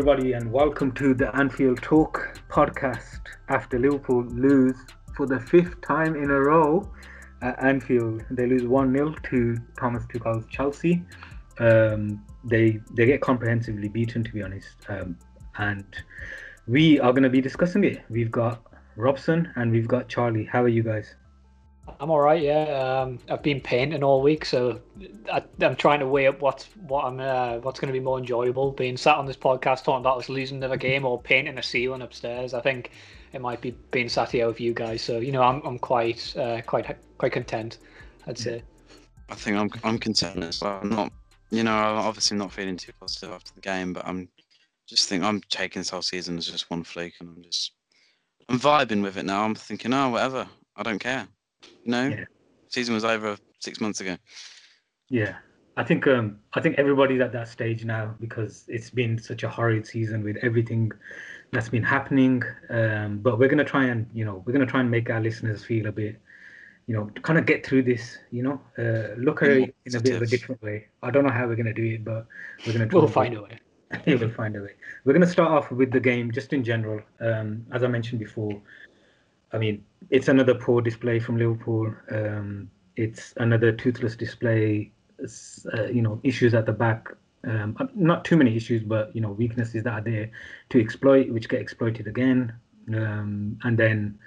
Everybody, and welcome to the Anfield Talk podcast. After Liverpool lose for the fifth time in a row at Anfield, they lose 1 0 to Thomas Tuchel's Chelsea. Um, they they get comprehensively beaten, to be honest. Um, and we are going to be discussing it. We've got Robson and we've got Charlie. How are you guys? I'm all right. Yeah, um, I've been painting all week, so I, am trying to weigh up what's what I'm uh, what's going to be more enjoyable: being sat on this podcast talking about us losing another game, or painting a ceiling upstairs. I think it might be being sat here with you guys. So you know, I'm I'm quite uh, quite quite content. I'd say. I think I'm I'm content as well. I'm not, you know, I'm obviously not feeling too positive after the game, but I'm just think I'm taking this whole season as just one fluke, and I'm just I'm vibing with it now. I'm thinking, oh, whatever. I don't care. No, yeah. season was over six months ago. Yeah, I think um, I think everybody's at that stage now because it's been such a horrid season with everything that's been happening. Um, but we're gonna try and you know we're gonna try and make our listeners feel a bit, you know, kind of get through this. You know, uh, look at it in a bit of a different way. I don't know how we're gonna do it, but we're gonna. We'll find a way. we'll find a way. We're gonna start off with the game just in general. Um, as I mentioned before, I mean, it's another poor display from Liverpool. Um, it's another toothless display. Uh, you know, issues at the back. Um, uh, not too many issues, but you know, weaknesses that are there to exploit, which get exploited again. Um, and then,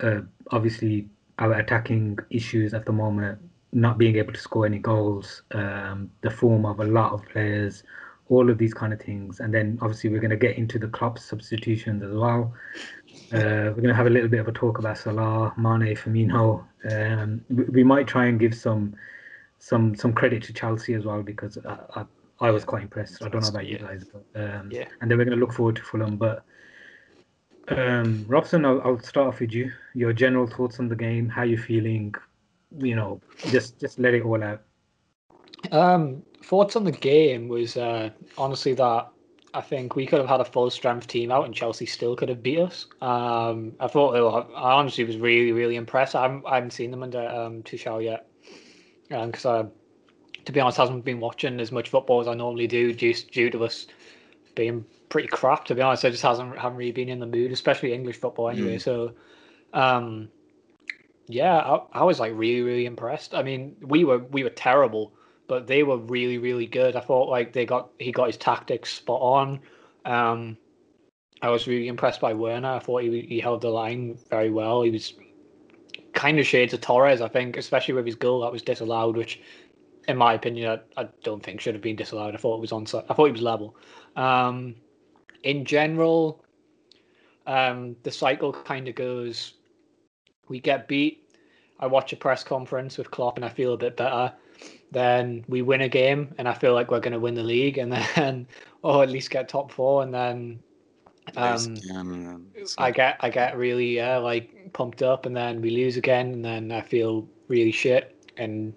uh, obviously, our attacking issues at the moment, not being able to score any goals, um, the form of a lot of players, all of these kind of things. And then, obviously, we're going to get into the Klopp substitutions as well. Uh, we're going to have a little bit of a talk about Salah, Mane, Firmino. Um, we, we, might try and give some some some credit to Chelsea as well because I, I, I was quite impressed. I don't know about you guys, but um, yeah. And then we're going to look forward to Fulham. But um, Robson, I'll, I'll start off with you. Your general thoughts on the game, how you feeling? You know, just just let it all out. Um, thoughts on the game was uh, honestly that I think we could have had a full strength team out, and Chelsea still could have beat us. Um, I thought they were, I honestly was really, really impressed. I haven't, I haven't seen them under um, Tuchel yet, because um, I, to be honest, hasn't been watching as much football as I normally do, just due to us being pretty crap. To be honest, I just hasn't haven't really been in the mood, especially English football anyway. Mm. So, um, yeah, I, I was like really, really impressed. I mean, we were we were terrible but they were really really good. I thought like they got he got his tactics spot on. Um, I was really impressed by Werner. I thought he he held the line very well. He was kind of shades of Torres, I think, especially with his goal that was disallowed, which, in my opinion, I, I don't think should have been disallowed. I thought it was on. I thought he was level. Um, in general, um, the cycle kind of goes. We get beat. I watch a press conference with Klopp and I feel a bit better then we win a game and I feel like we're going to win the league and then or at least get top four and then um, I get I get really uh, like pumped up and then we lose again and then I feel really shit and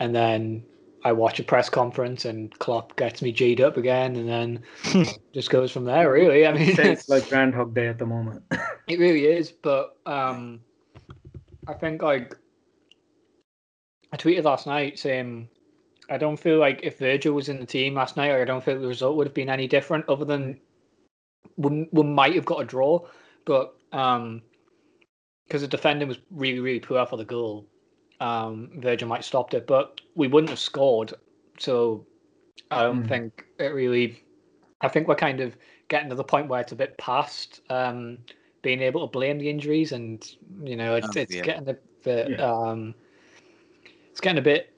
and then I watch a press conference and Klopp gets me G'd up again and then just goes from there really I mean it's like Groundhog Day at the moment. It really is but um I think like I tweeted last night saying I don't feel like if Virgil was in the team last night, I don't think the result would have been any different, other than we, we might have got a draw, but um, because the defending was really really poor for the goal, um, Virgil might have stopped it, but we wouldn't have scored. So I don't mm. think it really. I think we're kind of getting to the point where it's a bit past um, being able to blame the injuries, and you know it's, oh, it's yeah. getting a bit. Yeah. Um, it's getting a bit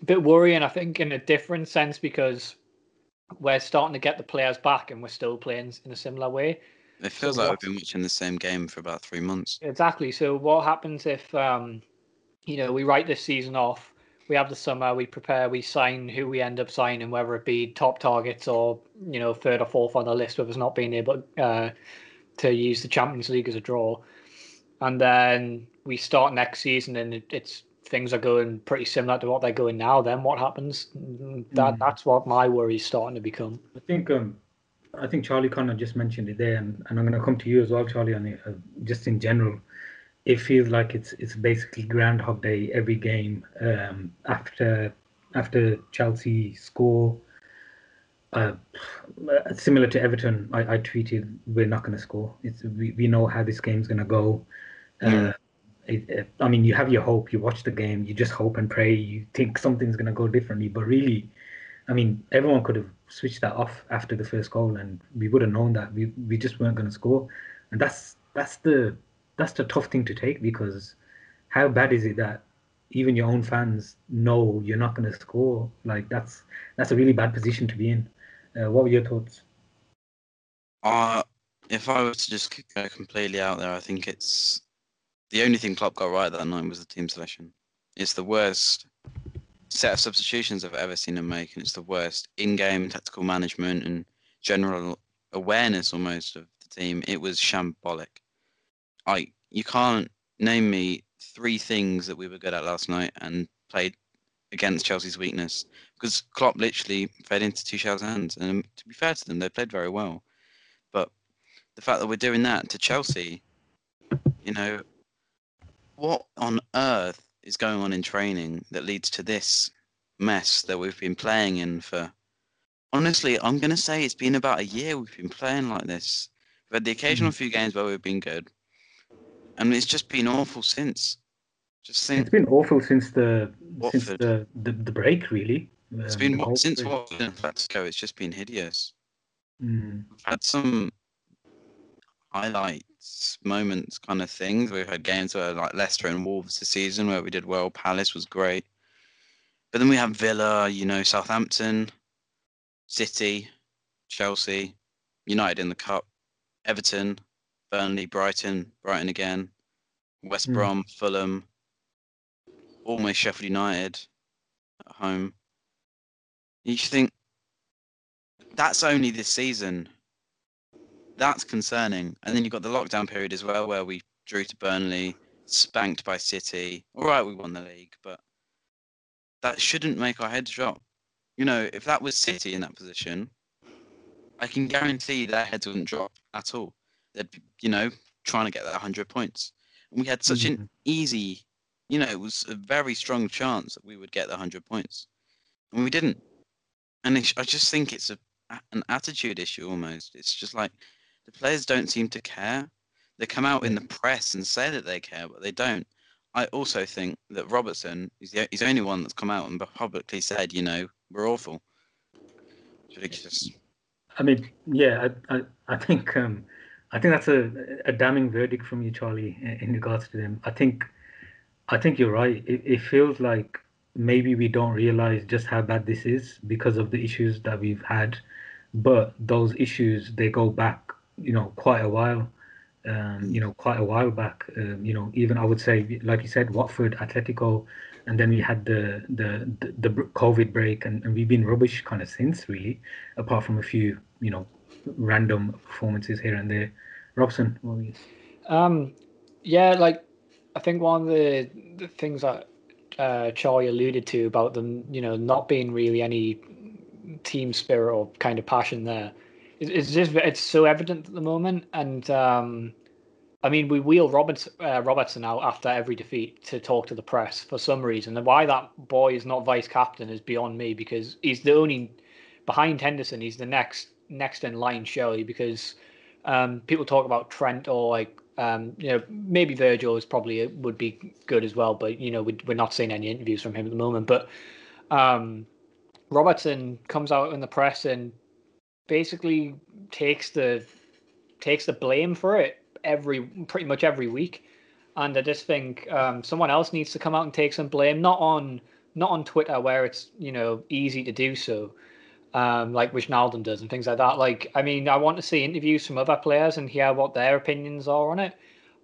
a bit worrying, I think, in a different sense because we're starting to get the players back and we're still playing in a similar way. It feels so like we've been watching the same game for about three months. Exactly. So what happens if um, you know we write this season off? We have the summer, we prepare, we sign who we end up signing, whether it be top targets or you know third or fourth on the list with us not being able uh, to use the Champions League as a draw, and then we start next season and it's things are going pretty similar to what they're going now, then what happens? That mm. that's what my worry is starting to become. I think um, I think Charlie Connor just mentioned it there, and, and I'm going to come to you as well, Charlie, on it. Uh, just in general, it feels like it's it's basically Groundhog Day every game. Um, after after Chelsea score, uh, similar to Everton, I, I tweeted we're not going to score. It's we, we know how this game's going to go. Uh, it, it, I mean, you have your hope. You watch the game. You just hope and pray. You think something's going to go differently, but really, I mean, everyone could have switched that off after the first goal, and we would have known that we we just weren't going to score. And that's that's the that's the tough thing to take because how bad is it that even your own fans know you're not going to score? Like that's that's a really bad position to be in. Uh, what were your thoughts? Uh, if I was to just go completely out there, I think it's the only thing Klopp got right that night was the team selection. It's the worst set of substitutions I've ever seen him make, and it's the worst in-game tactical management and general awareness almost of the team. It was shambolic. I you can't name me three things that we were good at last night and played against Chelsea's weakness because Klopp literally fed into Tuchel's hands. And um, to be fair to them, they played very well. But the fact that we're doing that to Chelsea, you know, what on earth is going on in training that leads to this mess that we've been playing in for? Honestly, I'm going to say it's been about a year we've been playing like this. We've had the occasional mm-hmm. few games where we've been good, and it's just been awful since. Just think, it's been awful since the Watford. since the, the, the break, really. It's um, been what, since Watford and Atletico. It's just been hideous. Mm. Had some highlights, moments, kind of things. We've had games where like Leicester and Wolves this season where we did well. Palace was great, but then we have Villa, you know, Southampton, City, Chelsea, United in the cup, Everton, Burnley, Brighton, Brighton again, West mm. Brom, Fulham, almost Sheffield United at home. You should think that's only this season. That's concerning. And then you've got the lockdown period as well, where we drew to Burnley, spanked by City. All right, we won the league, but that shouldn't make our heads drop. You know, if that was City in that position, I can guarantee their heads wouldn't drop at all. They'd, you know, trying to get that 100 points. And we had such mm-hmm. an easy you know, it was a very strong chance that we would get the 100 points. And we didn't. And I just think it's a an attitude issue almost. It's just like the players don't seem to care. They come out in the press and say that they care, but they don't. I also think that Robertson is the, he's the only one that's come out and publicly said, you know, we're awful. It's ridiculous. I mean, yeah, I, I, I think um, I think that's a, a damning verdict from you, Charlie, in, regards to them. I think I think you're right. It, it feels like maybe we don't realize just how bad this is because of the issues that we've had. But those issues, they go back, you know, quite a while. Um, you know, quite a while back. Um, you know, even I would say, like you said, Watford, Atletico, and then we had the the the, the COVID break, and, and we've been rubbish kind of since, really, apart from a few, you know, random performances here and there. Robson, what um, yeah, like I think one of the, the things that uh, Charlie alluded to about them, you know, not being really any team spirit or kind of passion there, it's just it's so evident at the moment. And um, I mean, we wheel Roberts, uh, Robertson out after every defeat to talk to the press for some reason. And why that boy is not vice captain is beyond me because he's the only behind Henderson. He's the next next in line, surely, because um, people talk about Trent or like um, you know, maybe Virgil is probably would be good as well, but you know, we, are not seeing any interviews from him at the moment. But um, Robertson comes out in the press and basically takes the takes the blame for it every pretty much every week. And I just think um, someone else needs to come out and take some blame, not on not on Twitter where it's you know easy to do so, um, like Wijnaldum does and things like that. Like, I mean, I want to see interviews from other players and hear what their opinions are on it.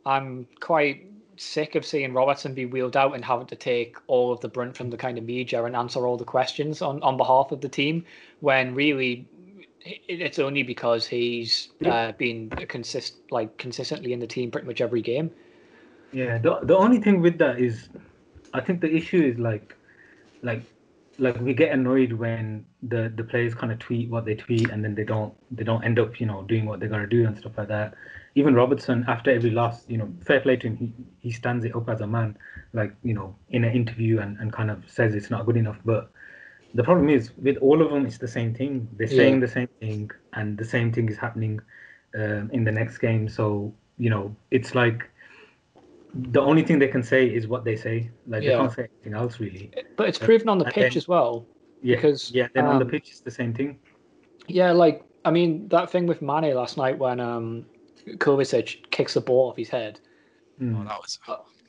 I'm quite sick of seeing Robertson be wheeled out and having to take all of the brunt from the kind of media and answer all the questions on, on behalf of the team when really it's only because he's uh, been consist like consistently in the team pretty much every game. Yeah, the the only thing with that is, I think the issue is like, like like we get annoyed when the the players kind of tweet what they tweet and then they don't they don't end up you know doing what they got to do and stuff like that even robertson after every loss you know fair play to him he, he stands it up as a man like you know in an interview and, and kind of says it's not good enough but the problem is with all of them, it's the same thing. They're Yeah. saying the same thing, and the same thing is happening um, in the next game. So you know, it's like the only thing they can say is what they say. Like they can't say anything else really. But it's proven on the pitch then- as well. Yeah, Because, yeah. Then on the um, pitch, it's the same thing. Yeah, like I mean that thing with Mane last night when um Kovacic kicks the ball off his head. Mm. Oh, that was.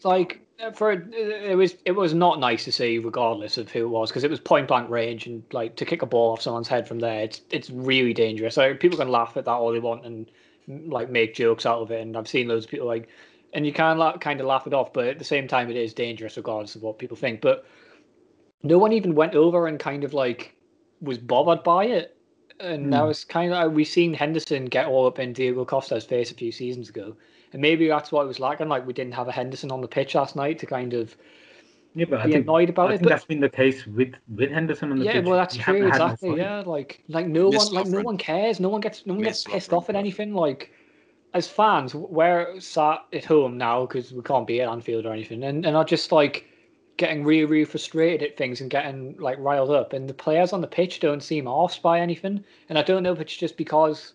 Like for it was it was not nice to see regardless of who it was because it was point blank range and like to kick a ball off someone's head from there it's it's really dangerous. So people can laugh at that all they want and like make jokes out of it and I've seen loads of people like and you can la- kind of laugh it off but at the same time it is dangerous regardless of what people think. But no one even went over and kind of like was bothered by it. And that Hmm. was kind of we've seen Henderson get all up in Diego Costa's face a few seasons ago, and maybe that's what it was lacking. Like we didn't have a Henderson on the pitch last night to kind of Yeah, but I be think, annoyed about I it. think But that's been the case with with Henderson on the yeah, pitch. Yeah, well that's We true exactly. Yeah, like like no Miss one like no one cares. No one gets no one Miss gets pissed Lovren, off at anything. Like as fans, we're sat at home now because we can't be at Anfield or anything, and and are just like getting really really frustrated at things and getting like riled up. And the players on the pitch don't seem off by anything. And I don't know if it's just because.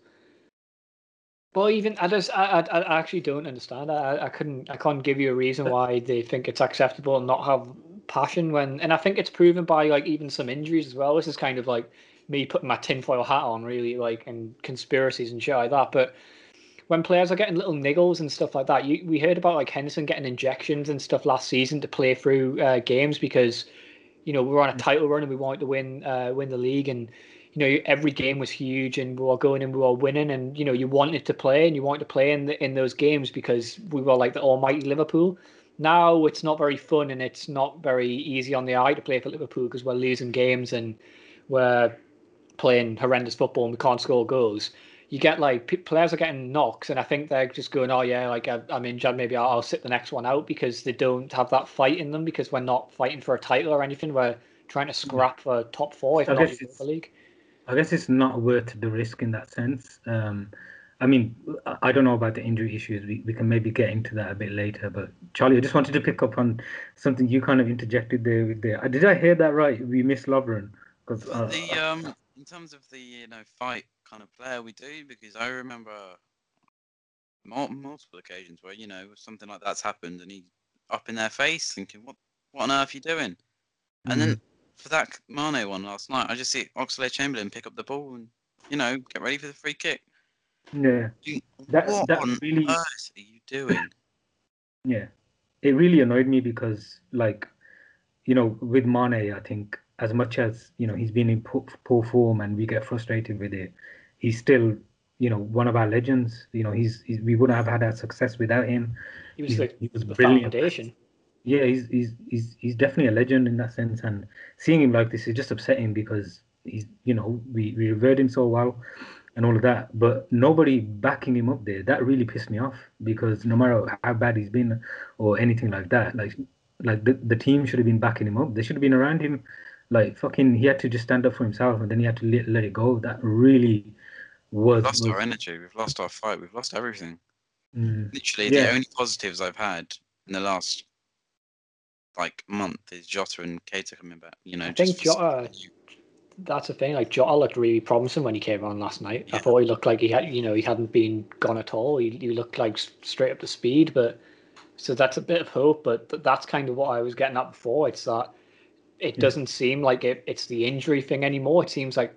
Well, even I just I, I, I actually don't understand. I I couldn't I can't give you a reason why they think it's acceptable and not have passion when and I think it's proven by like even some injuries as well. This is kind of like me putting my tinfoil hat on really like and conspiracies and shit like that. But when players are getting little niggles and stuff like that, you we heard about like Henderson getting injections and stuff last season to play through uh, games because you know we were on a title run and we wanted to win uh, win the league and you know every game was huge and we were going and we were winning and you know you wanted to play and you wanted to play in the, in those games because we were like the almighty Liverpool. Now it's not very fun and it's not very easy on the eye to play for Liverpool because we're losing games and we're playing horrendous football and we can't score goals. You get like players are getting knocks, and I think they're just going, "Oh yeah, like I- I'm injured. Maybe I'll, I'll sit the next one out because they don't have that fight in them because we're not fighting for a title or anything. We're trying to scrap for top four, if not the league." I guess it's not worth the risk in that sense. Um, I mean, I- don't know about the injury issues. We, we can maybe get into that a bit later. But Charlie, I just wanted to pick up on something you kind of interjected there. With there, did I hear that right? We missed Lovren because uh, the um in terms of the you know fight kind of player we do because I remember multiple occasions where you know something like that's happened and he up in their face thinking what what on earth are you doing and then for that Mane one last night I just see Oxlade Chamberlain pick up the ball and you know get ready for the free kick yeah, You- that what that on really earth are you doing Yeah, it really annoyed me because, like, you know, with Mane, I think as much as you know he's been in poor, poor form and we get frustrated with it, he's still, you know, one of our legends. You know, he's, he's we wouldn't have had our success without him. He was He's- like he was the brilliant. foundation. Yeah, he's he's he's he's definitely a legend in that sense, and seeing him like this is just upsetting because he's, you know, we we revered him so well and all of that, but nobody backing him up there. That really pissed me off because no matter how bad he's been or anything like that, like like the, the team should have been backing him up. They should have been around him. Like fucking, he had to just stand up for himself, and then he had to let, let it go. That really was. we've lost was our energy we've lost our fight we've lost everything mm, literally Yeah. the only positives I've had in the last like month is Jota and Keita coming back. You know, I think Jota- That's the thing. Like Jota looked really promising when he came on last night. I thought he looked like he had, you know, he hadn't been gone at all. He, he looked like straight up to speed. But so that's a bit of hope. But that's kind of what I was getting at before. It's that it Yeah. doesn't seem like it, it's the injury thing anymore. It seems like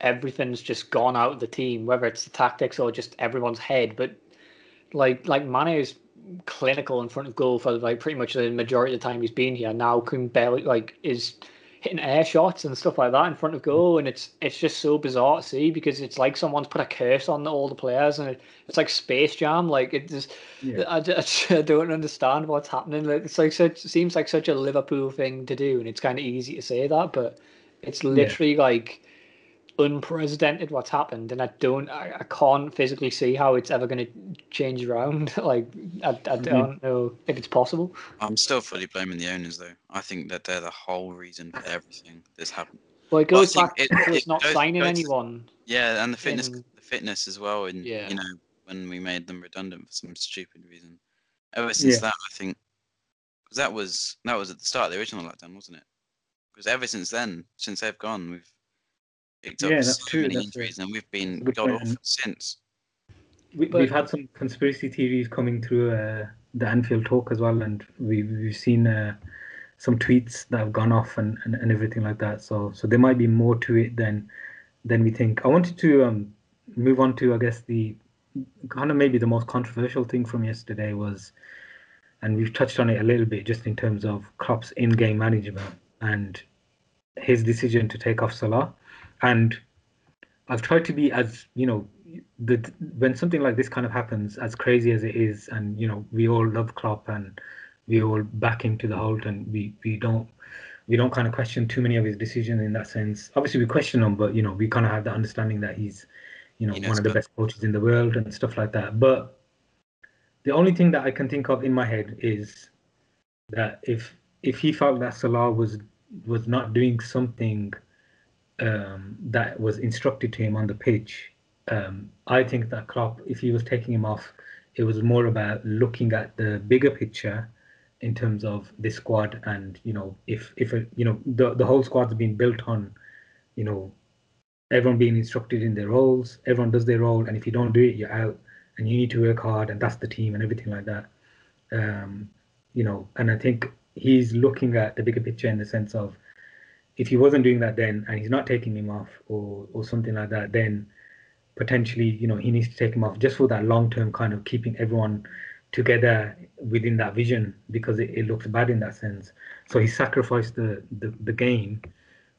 everything's just gone out of the team, whether it's the tactics or just everyone's head. But like like Mane is clinical in front of goal for like pretty much the majority of the time he's been here. Now can barely like is hitting air shots and stuff like that in front of goal, and it's it's just so bizarre to see because it's like someone's put a curse on all the players, and it, it's like Space Jam. Like it just yeah. I, just, I don't understand what's happening. Like it's like such it seems like such a Liverpool thing to do, and it's kind of easy to say that, but it's literally like unprecedented what's happened, and I don't, I, I can't physically see how it's ever going to change around. like I, I mm-hmm. don't know if it's possible. I'm still fully blaming the owners though. I think that they're the whole reason for everything that's happened. Well, it goes think back it- to us it not goes- signing goes- anyone. Yeah, and the fitness, In- the fitness as well, and Yeah. you know when we made them redundant for some stupid reason. Ever since Yeah. that, I think because that was that was at the start of the original lockdown, wasn't it? because ever since then, since they've gone, we've picked up Yeah, so that's true, many that's injuries, and we've been Good god awful since. We, we've had some conspiracy theories coming through uh, the Anfield talk as well, and we, we've seen uh, some tweets that have gone off and, and, and everything like that. So so there might be more to it than than we think. I wanted to um, move on to I guess the kind of maybe the most controversial thing from yesterday was, and we've touched on it a little bit just in terms of Klopp's in-game management and his decision to take off Salah, and I've tried to be as you know the when something like this kind of happens, as crazy as it is, and you know we all love Klopp and we all back him to the hilt, and we we don't we don't kind of question too many of his decisions in that sense. Obviously, we question him, but you know we kind of have the understanding that he's you know He one of the good. best coaches in the world and stuff like that. But the only thing that I can think of in my head is that if if he felt that Salah was was not doing something um, that was instructed to him on the pitch, um, I think that Klopp, if he was taking him off, it was more about looking at the bigger picture in terms of the squad and you know if if a, you know the the whole squad's been built on you know everyone being instructed in their roles everyone does their role and if you don't do it you're out and you need to work hard and that's the team and everything like that. Um you know and i think he's looking at the bigger picture in the sense of if he wasn't doing that then and he's not taking him off or or something like that then potentially you know he needs to take him off just for that long term kind of keeping everyone together within that vision because it, it looks bad in that sense. So he sacrificed the the, the game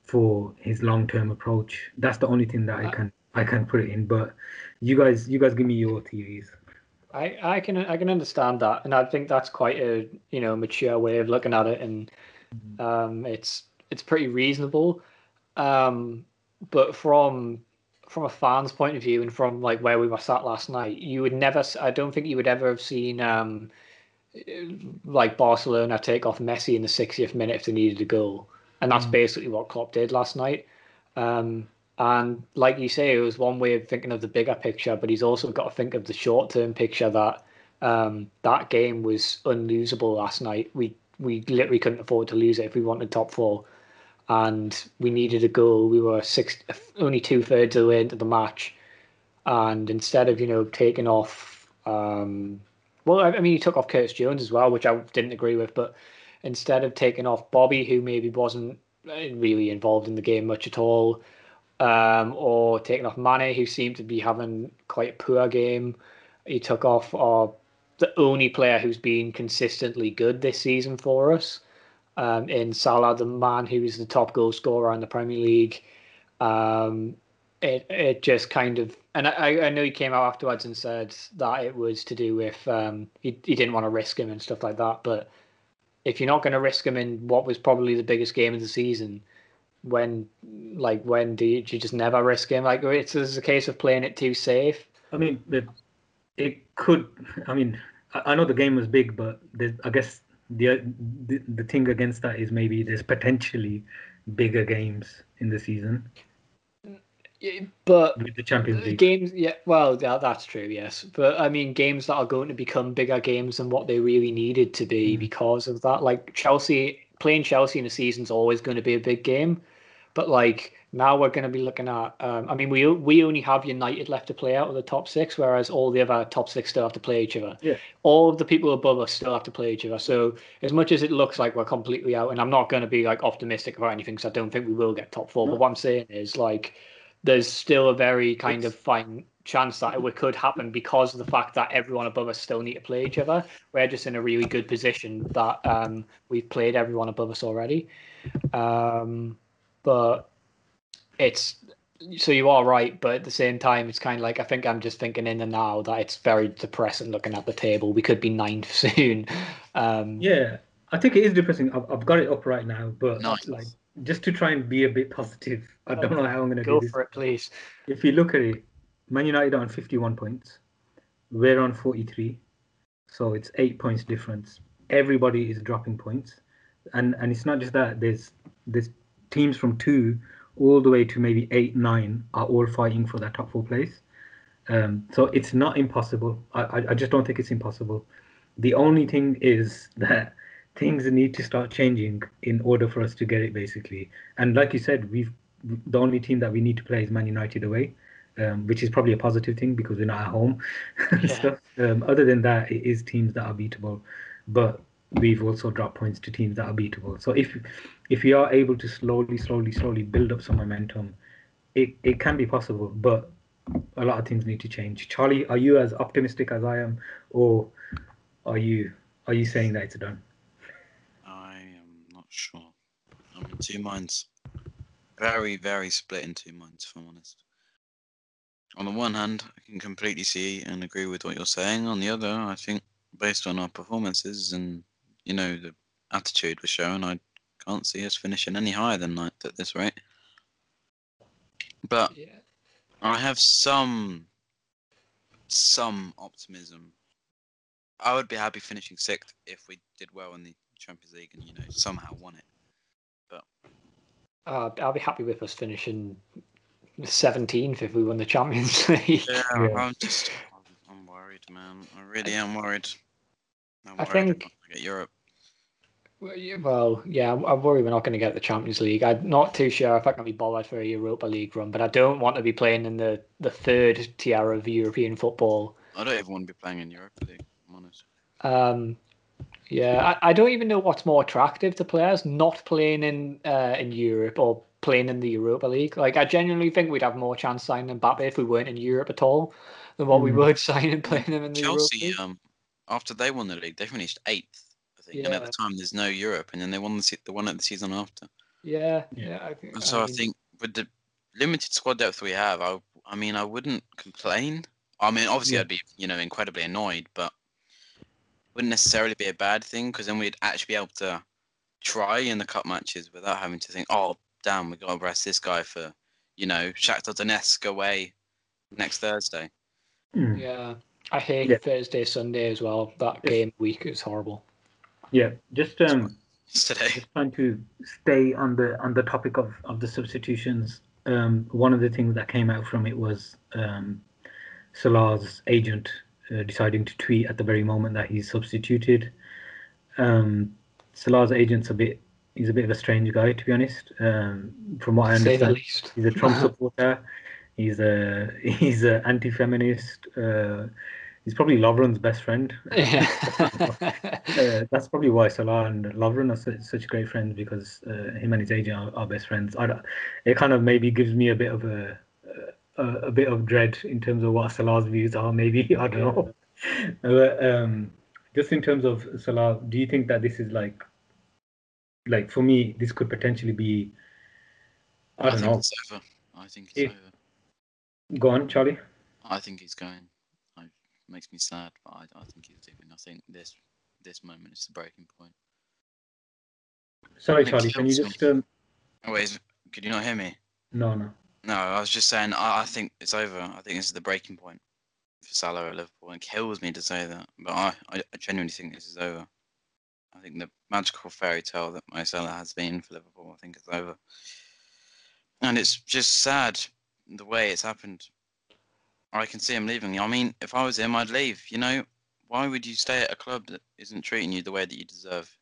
for his long term approach. That's the only thing that i can i can put it in but you guys you guys give me your theories. I, I can I can understand that, and I think that's quite a you know mature way of looking at it, and um, it's it's pretty reasonable. Um, but from from a fan's point of view, and from like where we were sat last night, you would never. I don't think you would ever have seen um, like Barcelona take off Messi in the 60th minute if they needed a goal, and that's Mm. basically what Klopp did last night. Um, and like you say, it was one way of thinking of the bigger picture, but he's also got to think of the short term picture that um, that game was unlosable last night. We we literally couldn't afford to lose it if we wanted top four, and we needed a goal. We were six only two thirds of the way into the match, and instead of you know taking off, um, well, I, I mean he took off Curtis Jones as well, which I didn't agree with, but instead of taking off Bobby, who maybe wasn't really involved in the game much at all um, or taking off Mane, who seemed to be having quite a poor game. He took off uh, the only player who's been consistently good this season for us um, in Salah, the man who is the top goal scorer in the Premier League. Um, it it just kind of and I, I know he came out afterwards and said that it was to do with um, he he didn't want to risk him and stuff like that. But if you're not going to risk him in what was probably the biggest game of the season, when like when do you, do you just never risk him? Like it's, it's a case of playing it too safe. I mean, it could. I mean, I, know the game was big, but I guess the, the the thing against that is maybe there's potentially bigger games in the season But with the Champions League. games, yeah, well, yeah, that's true, yes. But I mean, games that are going to become bigger games than what they really needed to be Mm. because of that. Like Chelsea, playing Chelsea in a season is always going to be a big game. But like now we're going to be looking at. Um, I mean, we we only have United left to play out of the top six, whereas all the other top six still have to play each other. Yeah. All of the people above us still have to play each other. So as much as it looks like we're completely out, and I'm not going to be like optimistic about anything because I don't think we will get top four. No. But what I'm saying is like there's still a very kind of fine chance that it could happen because of the fact that everyone above us still need to play each other. We're just in a really good position that um, we've played everyone above us already. Um, but it's so you are right, but at the same time, it's kind of like I think I'm just thinking in the now that it's very depressing looking at the table. We could be ninth soon. Um, Yeah, I think it is depressing. I've, I've got it up right now, but Nice. like just to try and be a bit positive. I don't know how I'm gonna Go do this. for it, please. If you look at it, Man United are on 51 points. We're on 43, so it's eight points difference. Everybody is dropping points, and and it's not just that. There's there's teams from two all the way to maybe eight, nine are all fighting for that top four place. Um, so it's not impossible. I, I just don't think it's impossible. The only thing is that things need to start changing in order for us to get it basically. And like you said, we've the only team that we need to play is Man United away, um, which is probably a positive thing because we're not at home Yeah. stuff. Um, other than that, it is teams that are beatable, but we've also dropped points to teams that are beatable. So if if we are able to slowly, slowly, slowly build up some momentum, it, it can be possible, but a lot of things need to change. Charlie, are you as optimistic as I am, or are you are you saying that it's done? I am not sure. I'm in two minds. Very, very split in two minds, if I'm honest. On the one hand, I can completely see and agree with what you're saying. On the other, I think based on our performances and you know the attitude we're showing, I can't see us finishing any higher than ninth at this rate. But Yeah. I have some some optimism. I would be happy finishing sixth if we did well in the Champions League and you know somehow won it. Uh, I'll be happy with us finishing 17th if we won the Champions League. Yeah, Yeah. I'm just I'm, I'm worried, man. I really am worried. I'm I worried think- we're not gonna get Europe. Well, yeah, I'm I'm worried we're not going to get the Champions League. I'm not too sure if I can be bothered for a Europa League run, but I don't want to be playing in the, the third tier of European football. I don't even want to be playing in Europa League. I'm honest. Um, yeah, I, I don't even know what's more attractive to players not playing in uh, in Europe or playing in the Europa League. Like, I genuinely think we'd have more chance signing Mbappe if we weren't in Europe at all than what we Mm. would signing playing him in the Europa Chelsea, League. um, after they won the league, they finished eighth. I think, and at the time there's no Europe, and then they won the se- the one at the season after. Yeah, Yeah. yeah. I, think- And so I, mean, think with the limited squad depth we have, I I mean I wouldn't complain. I mean obviously Yeah. I'd be you know incredibly annoyed, but wouldn't necessarily be a bad thing because then we'd actually be able to try in the cup matches without having to think, oh damn, we got to rest this guy for you know Shakhtar Donetsk away next Thursday. Mm. Yeah, I hate Yeah. Thursday, Sunday as well. That game week is horrible. Yeah, just um, Today, just trying to stay on the on the topic of of the substitutions. Um, one of the things that came out from it was um, Salah's agent uh, deciding to tweet at the very moment that he's substituted. Um, Salah's agent's a bit he's a bit of a strange guy to be honest. Um, from what I to say the understand, least. he's a Trump supporter. He's a he's a anti-feminist. Uh, he's probably Lovren's best friend. yeah. Uh, that's probably why Salah and Lovren are such, such great friends because uh, him and his agent are, are best friends. I it kind of maybe gives me a bit of a, a a bit of dread in terms of what Salah's views are. Maybe I don't know. but, um, just in terms of Salah, do you think that this is like, like for me, this could potentially be? I don't think know. it's over. I think it's If- over. Go on, Charlie. I think he's going. Makes me sad, but I, I think he's leaving. I think this this moment is the breaking point. Sorry, Charlie. Can you just um? Oh, wait, is, could you not hear me? No, no. No, I was just saying. I, I think it's over. I think this is the breaking point for Salah at Liverpool. It kills me to say that, but I, I, I genuinely think this is over. I think the magical fairy tale that Mo Salah has been for Liverpool. I think it's over, and it's just sad the way it's happened. I can see him leaving. I mean, if I was him, I'd leave. You know, why would you stay at a club that isn't treating you the way that you deserve?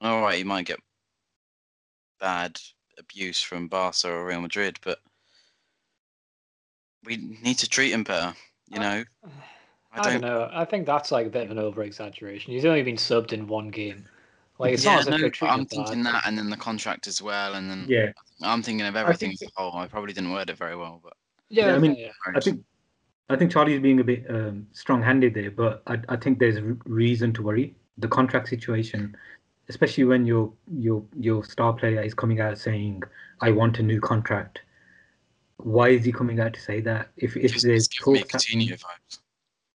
All right, you might get bad abuse from Barca or Real Madrid, but we need to treat him better. You I- know, I don't know. I think that's like a bit of an over exaggeration. He's only been subbed in one game. Like it's yeah, not as if no, they're but I'm him thinking bad. that, and then the contract as well, and then Yeah, I'm thinking of everything think as a whole. I probably didn't word it very well, but Yeah, I mean, yeah. I think I think Charlie's being a bit um, strong-handed there, but I, I think there's r- reason to worry. The contract situation, especially when your your your star player is coming out saying, "I want a new contract." Why is he coming out to say that? If if just, there's it's giving me talks Coutinho happening- vibes.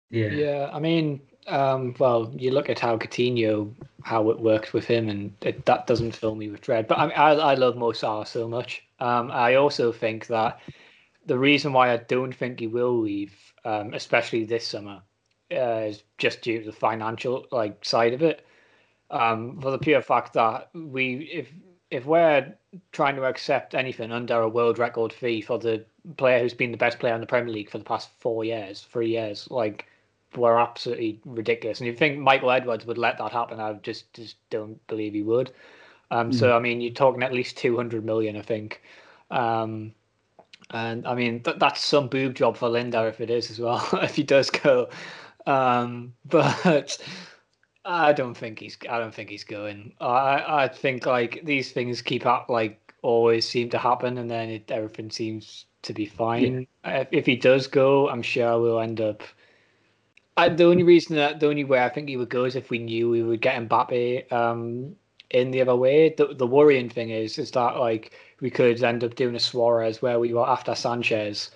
yeah, Yeah, I mean, um, well, you look at how Coutinho, how it worked with him, and it, that doesn't fill me with dread. But I, I, I love Mo Salah so much. Um, I also think that the reason why I don't think he will leave, um, especially this summer, uh, is just due to the financial like side of it. Um, for the pure fact that we, if if we're trying to accept anything under a world record fee for the player who's been the best player in the Premier League for the past four years, three years, like we're absolutely ridiculous. And you think Michael Edwards would let that happen? I just just don't believe he would. Um, mm. So hmm. I mean, you're talking at least 200 million, I think. Um, and I mean, th- that's some boob job for Linda if it is as well, if he does go. Um, but I don't think he's. I don't think he's going. I I think like these things keep up like always seem to happen, and then it, everything seems to be fine. Yeah. If, if he does go, I'm sure we'll end up. I, the only reason that the only way I think he would go is if we knew we would get Mbappe um, in the other way. The the worrying thing is is that like we could end up doing a Suarez where we were after Sanchez,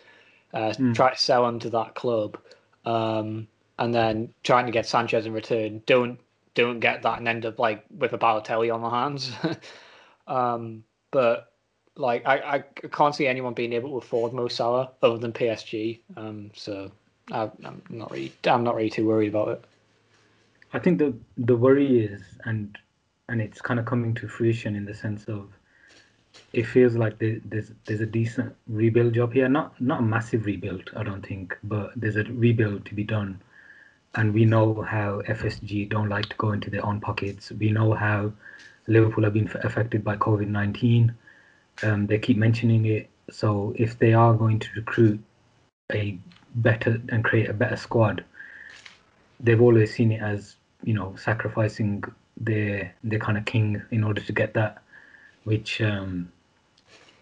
uh, mm. try to sell him to that club, um, and then trying to get Sanchez in return. Don't don't get that and end up like with a Balotelli on the hands. um, but like I, I can't see anyone being able to afford Mo Salah other than PSG. Um, so I, I'm not really I'm not really too worried about it. I think the the worry is and and it's kind of coming to fruition in the sense of it feels like there's there's a decent rebuild job here. Not not a massive rebuild, I don't think, but there's a rebuild to be done. And we know how FSG don't like to go into their own pockets. We know how Liverpool have been affected by COVID nineteen. Um, they keep mentioning it. So if they are going to recruit a better and create a better squad, they've always seen it as you know sacrificing their their kind of king in order to get that, which um,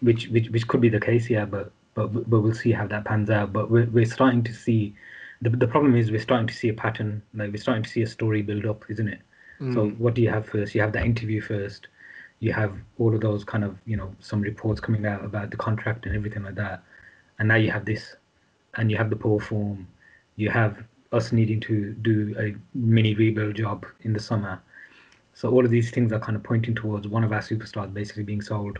which which which could be the case, yeah. But but but we'll see how that pans out. But we're we're starting to see. The, the problem is we're starting to see a pattern like we're starting to see a story build up isn't it mm. so what do you have first you have that interview first you have all of those kind of you know some reports coming out about the contract and everything like that and now you have this and you have the poor form you have us needing to do a mini rebuild job in the summer so all of these things are kind of pointing towards one of our superstars basically being sold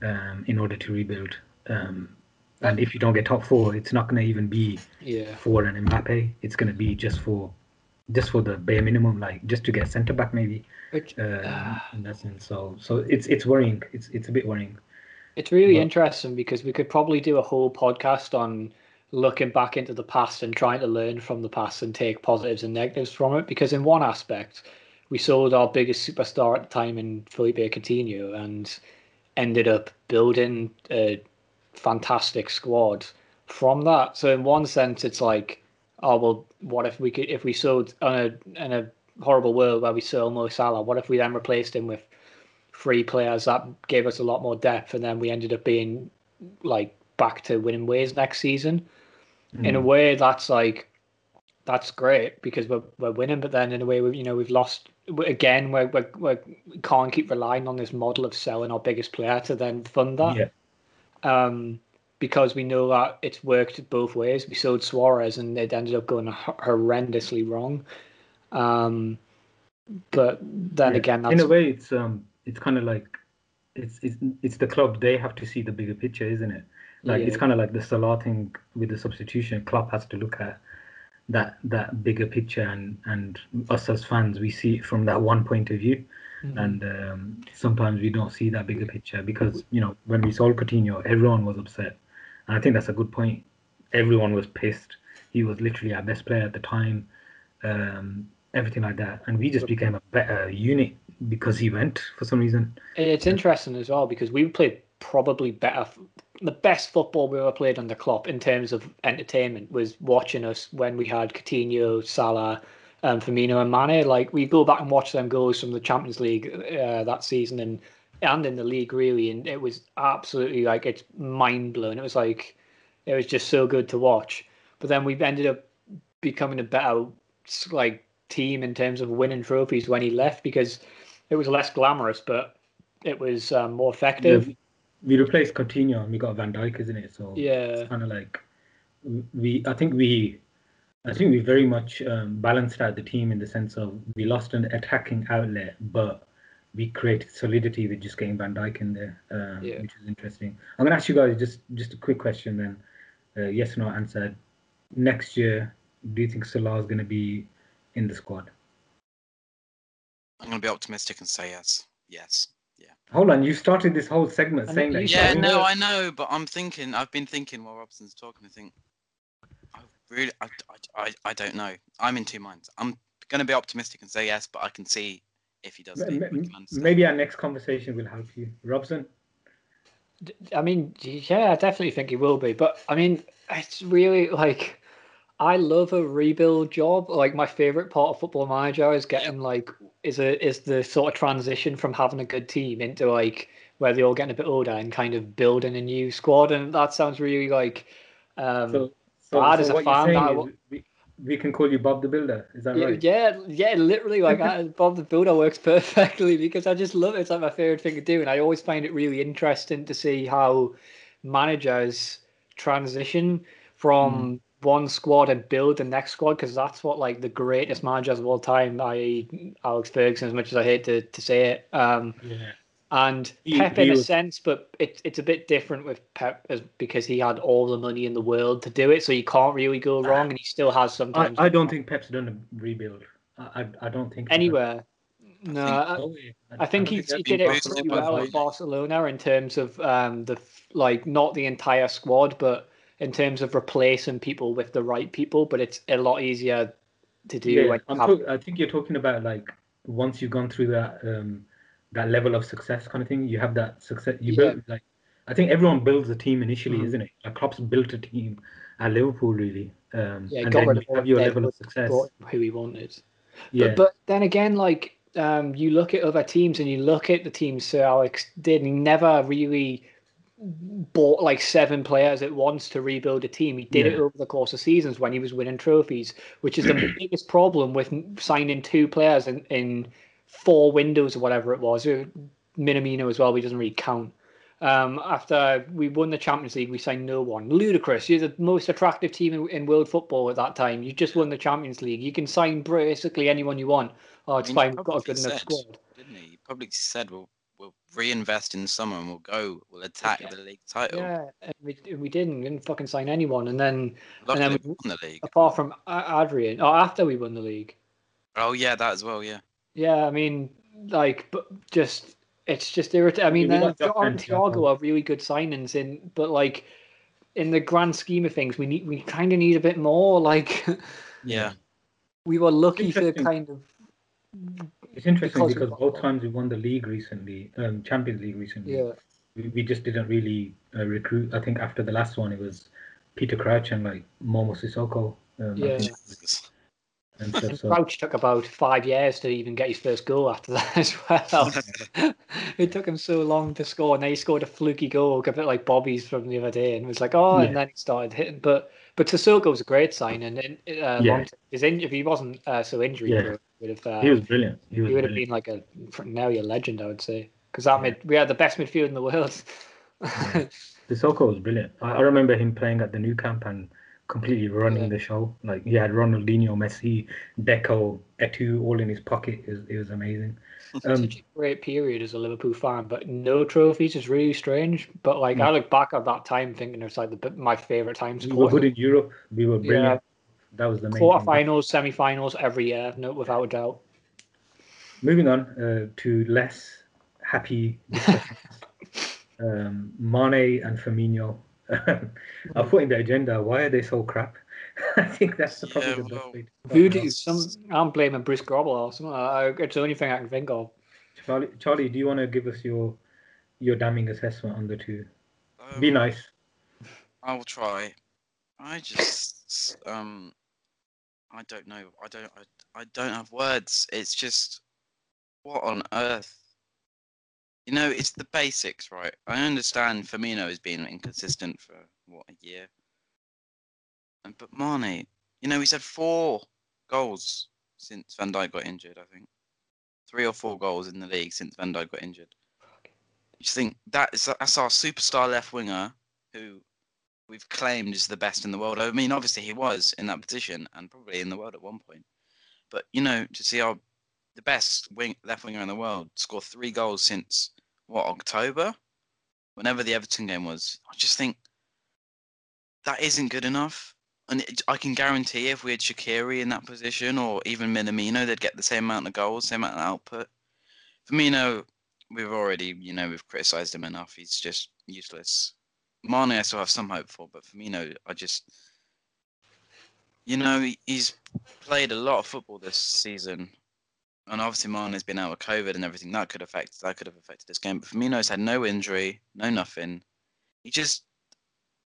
um, in order to rebuild. Um, and if you don't get top four, it's not going to even be yeah. for an Mbappe. It's going to be just for just for the bare minimum, like just to get centre back maybe. Which, uh, uh, in that sense. So so it's it's worrying. It's it's a bit worrying. It's really but, interesting because we could probably do a whole podcast on looking back into the past and trying to learn from the past and take positives and negatives from it. Because in one aspect, we sold our biggest superstar at the time in Philippe Coutinho and ended up building a fantastic squad from that. So in one sense, it's like, oh well, what if we could if we sold in a in a horrible world where we sold Mo Salah? What if we then replaced him with three players that gave us a lot more depth, and then we ended up being like back to winning ways next season? Mm. In a hmm. way, that's like that's great because we're we're winning, but then in a way we you know we've lost again. We're, we're, we're we can't keep relying on this model of selling our biggest player to then fund that. Yeah. Um, because we know that it's worked both ways. We sold Suarez and it ended up going horrendously wrong. Um, but then yeah. again, in a way, it's um, it's kind of like it's it's it's the club. They have to see the bigger picture, isn't it? Like yeah. it's kind of like the Salah thing with the substitution. Klopp has to look at that that bigger picture and and us as fans we see it from that one point of view. Mm-hmm. and um, sometimes we don't see that bigger picture because you know when we sold Coutinho everyone was upset. And I think that's a good point. Everyone was pissed. He was literally our best player at the time um, everything like that. And we just became a better unit because he went for some reason. It's interesting as well because we played probably better the best football we ever played under Klopp in terms of entertainment was watching us when we had Coutinho, Salah, um, Firmino, and Mane. Like we go back and watch them goals from the Champions League uh, that season and and in the league really, and it was absolutely like it's mind blowing. It was like it was just so good to watch. But then we ended up becoming a better like team in terms of winning trophies when he left because it was less glamorous, but it was um, more effective. Yeah we replaced Coutinho and we got Van Dijk, isn't it? So yeah, it's kind of like we. I think we. I think we very much um, balanced out the team in the sense of we lost an attacking outlet, but we created solidity with just getting Van Dijk in there, uh, yeah. which is interesting. I'm gonna ask you guys just just a quick question then, uh, yes or no answer. Next year, do you think Salah is gonna be in the squad? I'm gonna be optimistic and say yes. Yes. Hold on, you started this whole segment I saying that. Yeah, no, I know, but I'm thinking. I've been thinking while Robson's talking. I think I really, I, I I, I don't know. I'm in two minds. I'm going to be optimistic and say yes, but I can see if he does. M- leave, m- Maybe our next conversation will help you, Robson. I mean, yeah, I definitely think he will be. But I mean, it's really like I love a rebuild job. Like my favorite part of Football Manager is getting like is a is the sort of transition from having a good team into like where they're all getting a bit older and kind of building a new squad. And that sounds really like um, So, so, Bad so as a fan, saying I is wa- we, we can call you Bob the Builder. Is that Yeah, right? yeah, yeah, literally like I, Bob the Builder works perfectly because I just love it. It's like my favorite thing to do, and I always find it really interesting to see how managers transition from one squad and build the next squad because that's what like the greatest managers of all time, i.e. Alex Ferguson, as much as I hate to, to say it. Um, Yeah. and He- Pep he in a sense, but it's it's a bit different with Pep as, because he had all the money in the world to do it, so you can't really go wrong, and he still has I, sometimes. I don't think Pep's done a rebuild. I, I, I don't think anywhere. No, I, No way. I think don't he, he did it pretty well Void. at Barcelona in terms of um the like not the entire squad, but in terms of replacing people with the right people. But it's a lot easier to do Yeah, I'm have talk- I think you're talking about like once you've gone through that um, that level of success kind of thing. You have that success. You Yeah. build like I think everyone builds a team initially, Mhm. isn't it? Like Klopp's built a team at Liverpool really, um, Yeah, and got rid you of your level of success. who he wanted. Yeah, But, but then again, like um, you look at other teams and you look at the teams Sir Alex did, he never really bought like seven players at once to rebuild a team. He did it over the course of seasons when he was winning trophies, which is the biggest problem with signing two players in, in four windows or whatever it was. Uh, Minamino as well, but he doesn't really count. Um, after we won the Champions League, we signed no one. Ludicrous. You're the most attractive team in, in world football at that time. You just won the Champions League. You can sign basically anyone you want. Oh, it's I mean, fine. We've got a probably good enough squad. Didn't he? He publicly said we'll reinvest in the summer and we'll go, we'll attack Yeah. the league title. Yeah, and we, and we didn't. We didn't fucking sign anyone. And then, Luckily, then we we- won the league. apart from Adrian, oh, after we won the league, Oh yeah, that as well. Yeah. yeah, I mean, like, but just it's just irritating. I mean, we then got and Santiago. Thiago are really good signings, in but like in the grand scheme of things, we need we kind of need a bit more. Like, Yeah. we were lucky for Interesting. kind of it's interesting because because both times we won the league recently, um, Champions League recently. yeah. we, we just didn't really uh, recruit. I think after the last one, it was Peter Crouch and like Momo Sissoko. Um, Yeah. Crouch took about five years to even get his first goal after that as well. it took him so long to score, and then he scored a fluky goal, a bit like Bobby's from the other day, and it was like, oh, Yeah. and then he started hitting. But but Sissoko was a great sign, and and, uh, Yeah. his in, if he wasn't uh, so injury, Yeah. he would have uh, he was brilliant. He was he would have been like a now a legend, I would say, because that mid we had the best midfield in the world. Sissoko was brilliant. I, I remember him playing at the Nou Camp and completely running Yeah. the show. Like he had Ronaldinho, Messi, Deco, Eto'o all in his pocket. It was, it was amazing. Um, Such a great period as a Liverpool fan, but no trophies is really strange. But like I look back at that time thinking it's like the my favorite times. we were good in Europe. We were brilliant. That was the main quarterfinals, semi-finals every year, no, without a doubt. Moving on uh, to less happy discussions. um, Mane and Firmino. I put in the agenda. Why are they so crap? I think that's the problem. Yeah, the best well, way. Who do some? I'm blaming Bruce Grobbel or something. I, it's the only thing I can think of. Charlie, Charlie, do you want to give us your your damning assessment on the two? Be Um, nice. I will try. I just um I don't know. I don't I, I don't have words. It's just what on earth? You know, it's the basics, right? I understand Firmino has been inconsistent for what a year. And but Mane, you know, he's had four goals since Van Dijk got injured, I think. Three or four goals in the league since Van Dijk got injured. You think that is that's our superstar left winger who we've claimed is the best in the world. I mean, obviously he was in that position and probably in the world at one point. But you know, to see our the best wing left winger in the world score three goals since what October, whenever the Everton game was, I just think that isn't good enough. And it, I can guarantee if we had Shaqiri in that position or even Minamino, they'd get the same amount of goals, same amount of output. Firmino, we've already, you know, we've criticised him enough. He's just useless. Mane, I still have some hope for, but Firmino, I just, you know, he's played a lot of football this season, and obviously Mane's been out with COVID and everything. That could affect that could have affected this game. But Firmino's had no injury, no nothing. He just,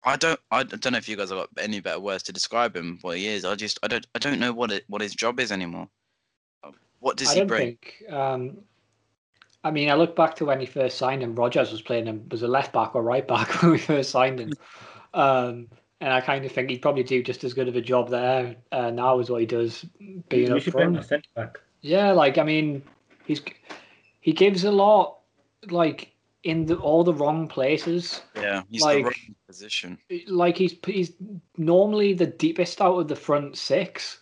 I don't, I don't know if you guys have got any better words to describe him. What he is, I just, I don't, I don't know what it, what his job is anymore. What does I he don't bring? think. Um, I mean, I look back to when he first signed him. Rodgers was playing him was a left back or right back when we first signed him, um, and I kind of think he'd probably do just as good of a job there uh, now as what he does being we up should play him front. centre back. Yeah, like I mean, he's he gives a lot, like in the all the wrong places. Yeah, he's like- the wrong position. Like he's he's normally the deepest out of the front six,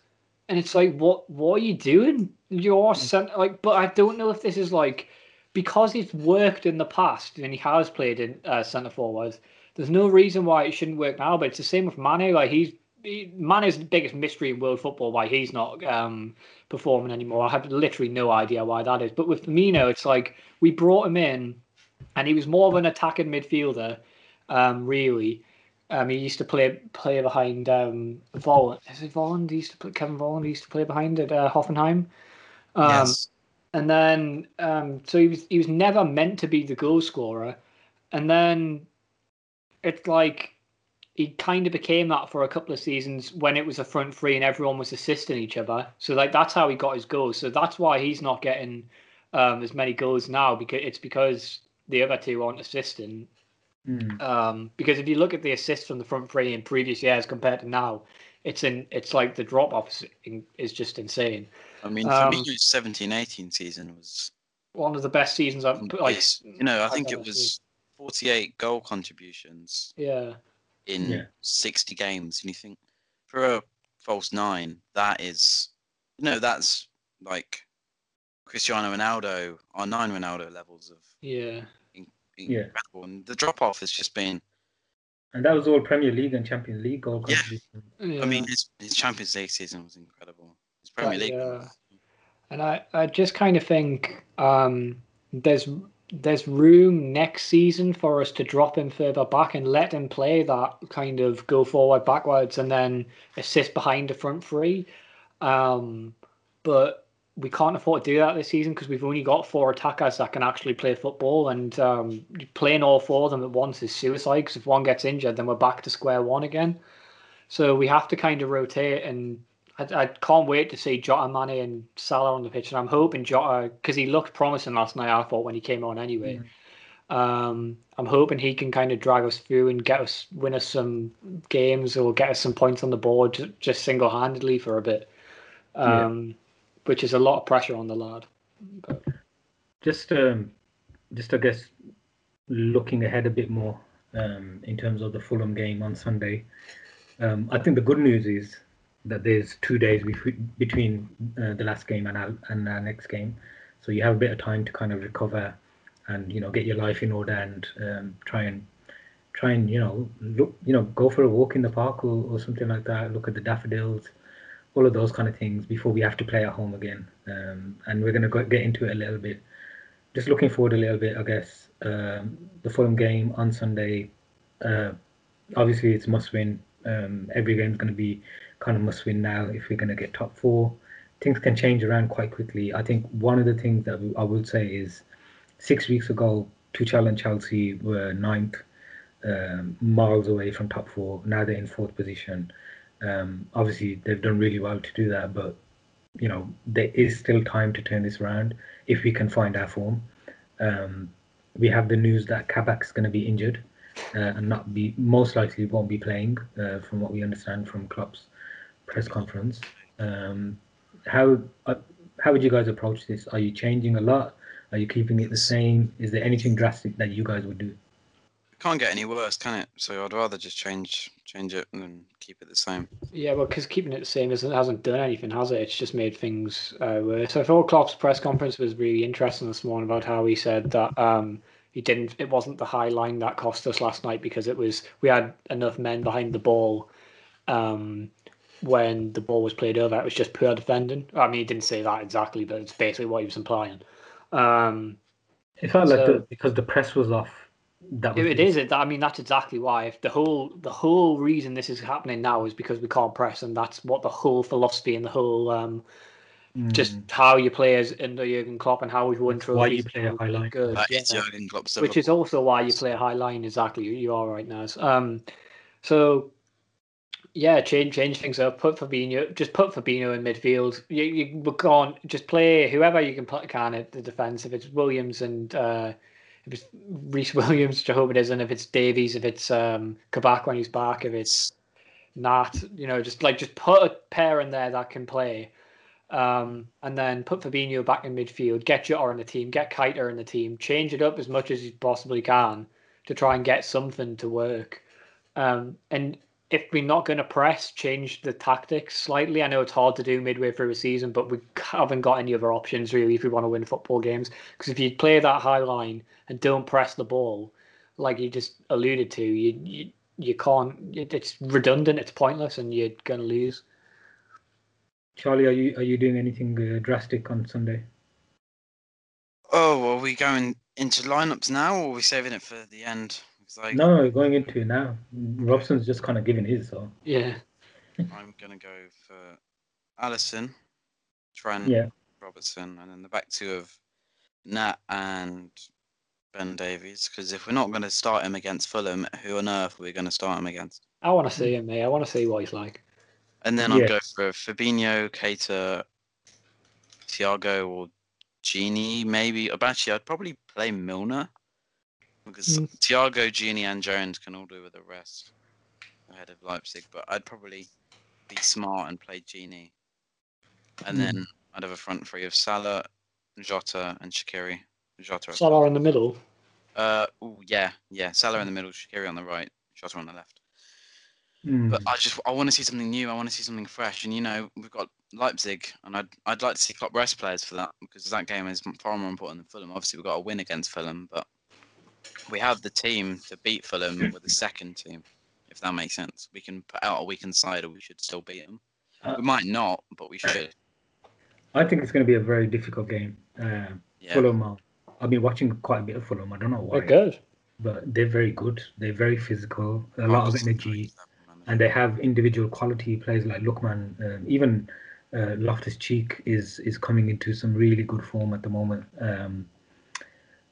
and it's like, what what are you doing? You're cent- like, but I don't know if this is like because he's worked in the past and he has played in uh, centre forwards. There's no reason why it shouldn't work now. But it's the same with Mane. Like he's he, Mane's the biggest mystery in world football. Why he's not um, performing anymore. I have literally no idea why that is. But with Firmino, it's like we brought him in, and he was more of an attacking midfielder. Um, really, um, he used to play play behind um, Volland. Is it Volland? He used to play Kevin Volland. He used to play behind at uh, Hoffenheim. Um, yes. and then um, so he was he was never meant to be the goal scorer, and then it's like he kind of became that for a couple of seasons when it was a front three and everyone was assisting each other. So like that's how he got his goals. So that's why he's not getting um, as many goals now because it's because the other two aren't assisting. Mm. Um, because if you look at the assists from the front three in previous years compared to now, it's in it's like the drop off is, is just insane. I mean, um, Firmino's 17-18 season was One of the best seasons I've like. You know, I I've think it was 48 goal contributions Yeah, in Yeah. 60 games, and you think for a false nine, that is, you know, that's like Cristiano Ronaldo or nine Ronaldo levels of yeah. Yeah. incredible, and the drop off has just been. And that was all Premier League and Champions League goal Yeah. yeah. I mean, his his Champions League season was incredible. His Premier But, League. yeah. and I, I just kind of think um, there's there's room next season for us to drop him further back and let him play that kind of go forward backwards and then assist behind the front three. Um, but we can't afford to do that this season because we've only got four attackers that can actually play football, and um, playing all four of them at once is suicide. Because if one gets injured, then we're back to square one again. So we have to kind of rotate, and I, I can't wait to see Jota, Mane, and Salah on the pitch. And I'm hoping Jota, because he looked promising last night. I thought when he came on anyway. Um, I'm hoping he can kind of drag us through and get us win us some games or get us some points on the board ju- just single handedly for a bit. Yeah. Um, which is a lot of pressure on the lad. But, Just, um, just I guess, looking ahead a bit more um, in terms of the Fulham game on Sunday. Um, I think the good news is that there's two days between uh, the last game and our, and our next game, so you have a bit of time to kind of recover and you know get your life in order and um, try and try and you know look you know go for a walk in the park or, or something like that. Look at the daffodils, all of those kind of things before we have to play at home again. Um, and we're gonna get into it a little bit. Just looking forward a little bit, I guess. Um, the Fulham game on Sunday. Uh, obviously, it's must win. Um, every is going to be kind of must win now if we're going to get top four. Things can change around quite quickly. I think one of the things that I would say is six weeks ago, Tuchel and Chelsea were ninth, um, miles away from top four. Now they're in fourth position. Um, obviously, they've done really well to do that, but you know there is still time to turn this around if we can find our form. Um, we have the news that Kabak's going to be injured uh, and not be most likely won't be playing, uh, from what we understand from Klopp's press conference. Um, how uh, how would you guys approach this? Are you changing a lot? Are you keeping it the same? Is there anything drastic that you guys would do? Can't get any worse, can it? So I'd rather just change change it and keep it the same. yeah, well, because keeping it the same isn't, hasn't done anything, has it? It's just made things uh, worse. I thought Klopp's press conference was really interesting this morning about how he said that um, he didn't. It wasn't the high line that cost us last night because it was we had enough men behind the ball. Um, when the ball was played over, it was just poor defending. I mean, he didn't say that exactly, but it's basically what he was implying. Um, It felt like the, because the press was off, that was It the- is. It. I mean, that's exactly why. If the whole the whole reason this is happening now is because we can't press, and that's what the whole philosophy and the whole um, just Mm. how you play as under Jurgen Klopp and how we've won trophies. why you play a high line. Good. That yeah. is Jurgen Klopp's Which is also why you play a high line. Exactly. You- You are right, now. Um, so yeah, change change things up. Put Fabinho, just put Fabinho in midfield. You you can't just play whoever you can put can at the defense. If it's Williams and uh, if it's Rhys Williams, which I hope it is, and if it's Davies, if it's um Kabak when he's back, if it's Nat, you know, just like just put a pair in there that can play. Um, and then put Fabinho back in midfield, get Jota in the team, get Keita in the team, change it up as much as you possibly can to try and get something to work. Um, and if we're not going to press, change the tactics slightly. I know it's hard to do midway through a season, but we haven't got any other options really if we want to win football games. Because if you play that high line and don't press the ball, like you just alluded to, you you, you can't. It's redundant. It's pointless, and you're going to lose. Charlie, are you are you doing anything uh, drastic on Sunday? Oh, are we going into lineups now, or are we saving it for the end? Because I, No, going into it now. Robson's just kind of giving his. So Yeah. I'm gonna go for Alisson, Trent, yeah, Robertson, and then the back two of Nat and Ben Davies. Because if we're not going to start him against Fulham, who on earth are we going to start him against? I want to see him, mate. I want to see what he's like. And then I'd Yeah. go for Fabinho, Keita, Thiago, or Gini, maybe. But Actually, I'd probably play Milner because Mm. Thiago, Gini, and Jones can all do with a rest ahead of Leipzig. But I'd probably be smart and play Gini. And Mm. then I'd have a front three of Salah, Jota, and Shaqiri. Jota. Salah in the middle. Uh, ooh, yeah, yeah. Salah in the middle, Shaqiri on the right, Jota on the left. Mm. But I just I want to see something new. I want to see something fresh. And you know, we've got Leipzig, and I'd I'd like to see Klopp rest players for that because that game is far more important than Fulham. Obviously, we've got a win against Fulham, but we have the team to beat Fulham with the second team. If that makes sense, we can put out a weakened side, or we should still beat them. Uh, we might not, but we should. I think it's going to be a very difficult game. Uh, Yeah. Fulham, are, I've been watching quite a bit of Fulham. I don't know why, They're good. but they're very good. They're very physical, a lot of energy, and they have individual quality players like Lookman. Um, even uh, Loftus Cheek is is coming into some really good form at the moment. Um,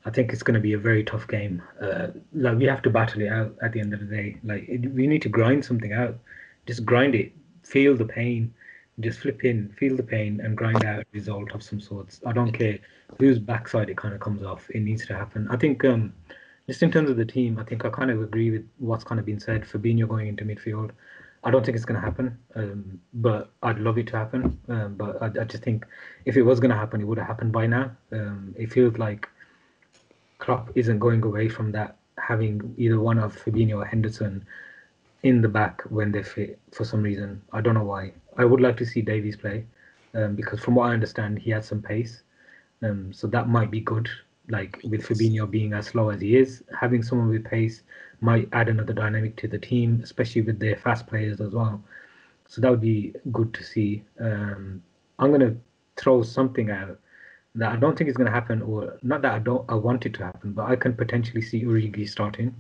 I think it's going to be a very tough game. Uh, like we have to battle it out at the end of the day. Like it, we need to grind something out. Just grind it. Feel the pain. Just flip in, feel the pain, and grind out a result of some sorts. I don't care whose backside it kind of comes off. It needs to happen. I think um, just in terms of the team, I think I kind of agree with what's kind of been said. Fabinho going into midfield. I don't think it's going to happen, um, but I'd love it to happen. Um, but I, I just think if it was going to happen, it would have happened by now. Um, it feels like Klopp isn't going away from that, having either one of Fabinho or Henderson in the back when they fit for some reason. I don't know why. I would like to see Davies play um, because, from what I understand, he has some pace. Um, so that might be good. Like with Fabinho being as slow as he is, having someone with pace might add another dynamic to the team, especially with their fast players as well. So that would be good to see. Um, I'm gonna throw something out that I don't think is gonna happen, or not that I don't I want it to happen, but I can potentially see Origi starting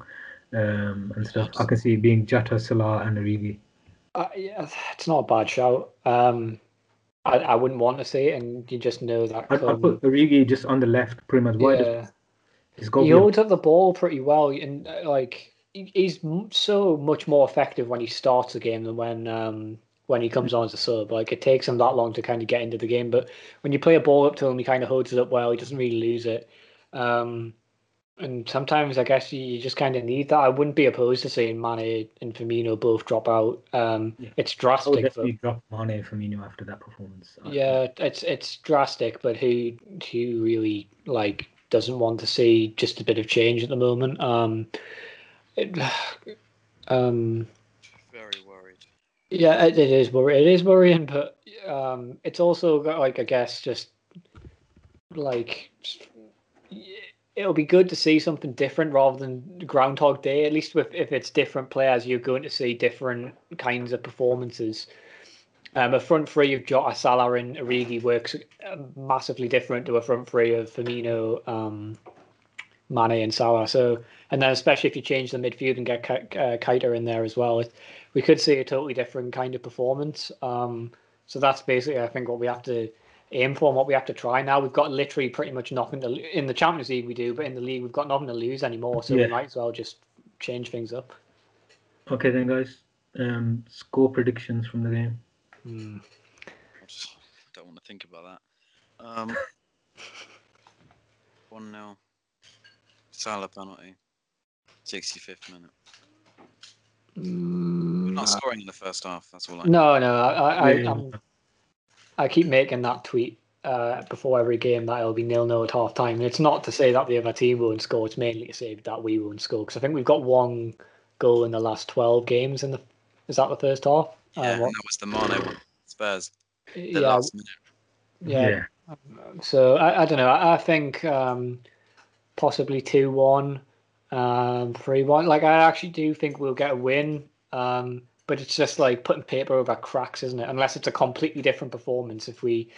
um, and stuff. I can see it being Jota, Salah, and Origi. Uh, yeah, it's not a bad shout. Um, I, I wouldn't want to see it, and you just know that. I'd, I'd put Origi just on the left, pretty much. Why yeah. does just go he holds up the ball pretty well, and uh, like he's so much more effective when he starts a game than when um, when he comes on as a sub. Like it takes him that long to kind of get into the game, but when you play a ball up to him, he kind of holds it up well. He doesn't really lose it. Um, and sometimes I guess you, just kind of need that. I wouldn't be opposed to seeing Mane and Firmino both drop out. Um, Yeah. It's drastic, but definitely drop Mane and Firmino after that performance. Yeah, it's it's drastic, but who who really like doesn't want to see just a bit of change at the moment? Um, it, um. Yeah, it, it is worry. It is worrying, but um, it's also got, like I guess just like it'll be good to see something different rather than Groundhog Day. At least with if it's different players, you're going to see different kinds of performances. Um, a front three of Jota, Salah, and Origi works uh, massively different to a front three of Firmino, um, Mane and Salah. So, and then especially if you change the midfield and get uh, Keita in there as well, it, we could see a totally different kind of performance. Um, so that's basically, I think, what we have to aim for and what we have to try. Now we've got literally pretty much nothing to in the Champions League we do, but in the league we've got nothing to lose anymore. So yeah. we might as well just change things up. Okay then, guys. Um, score predictions from the game. Hmm. I just don't want to think about that. Um, one 0 Salah penalty. 65th minute. Mm, not scoring in the first half. That's all I. No, no. I, I, I'm, I keep making that tweet uh, before every game that it'll be nil nil at half time. And it's not to say that the other team won't score. It's mainly to say that we won't score because I think we've got one goal in the last twelve games. In the is that the first half? Yeah, uh, that was the Mane one. Spurs. The yeah, yeah. yeah. So I, I don't know. I, I think um, possibly two one, um, three one. Like I actually do think we'll get a win. Um, but it's just like putting paper over cracks, isn't it? Unless it's a completely different performance. If we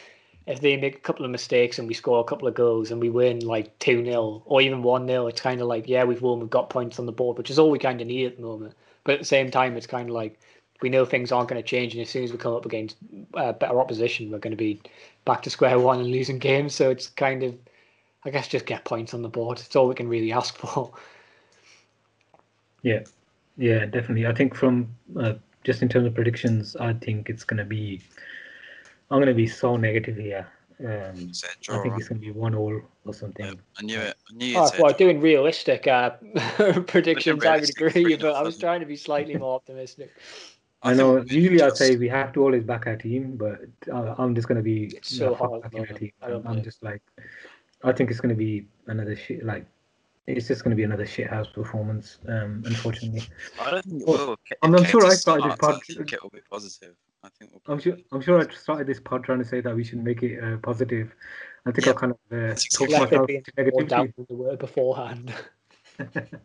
if they make a couple of mistakes and we score a couple of goals and we win like 2 0 or even 1 0, it's kind of like, yeah, we've won, we've got points on the board, which is all we kind of need at the moment. But at the same time, it's kind of like we know things aren't going to change. And as soon as we come up against uh, better opposition, we're going to be back to square one and losing games. So it's kind of, I guess, just get points on the board. It's all we can really ask for. Yeah, yeah, definitely. I think from uh, just in terms of predictions, I think it's going to be I'm going to be so negative here. Um, I think it's going to be one all or something. Yeah, I knew it. I knew oh, well, doing realistic uh, predictions, I would agree, but I was trying to be slightly more optimistic. I, know. Usually, I say we have to always back our team, but uh, I'm just going to be it's so hard. Backing our team. I'm, I'm just like, I think it's going to be another shit. Like, it's just going to be another shit house performance. Um, unfortunately, I don't think it will. I'm, I'm sure I started this pod. It will be positive. I think we'll I'm sure. I'm sure I started this pod trying to say that we should make it uh, positive. I think yeah. I kind of uh, talked myself into negativity. The word beforehand.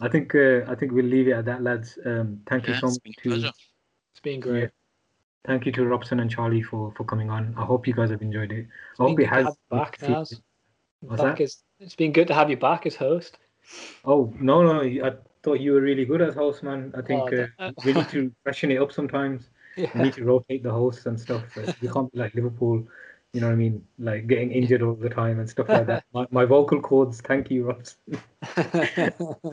I think uh, I think we'll leave it at that, lads. Um, thank yeah, you so much. To, it's been great. Yeah. Thank you to Robson and Charlie for for coming on. I hope you guys have enjoyed it. I hope it has. Back, What's back that? Is, it's been good to have you back as host. Oh no no! I thought you were really good as host, man. I think oh, uh, we need to freshen it up sometimes. Yeah. We need to rotate the hosts and stuff. We can't be like Liverpool, you know what I mean? Like getting injured all the time and stuff like that. My, my vocal cords, thank you, Ross.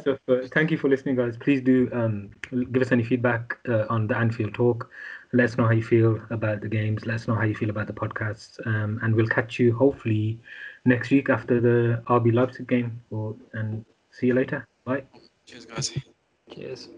so, uh, thank you for listening, guys. Please do um, give us any feedback uh, on the Anfield talk. Let us know how you feel about the games. Let us know how you feel about the podcasts. Um, and we'll catch you hopefully next week after the RB Leipzig game. Or, and see you later. Bye. Cheers, guys. Cheers.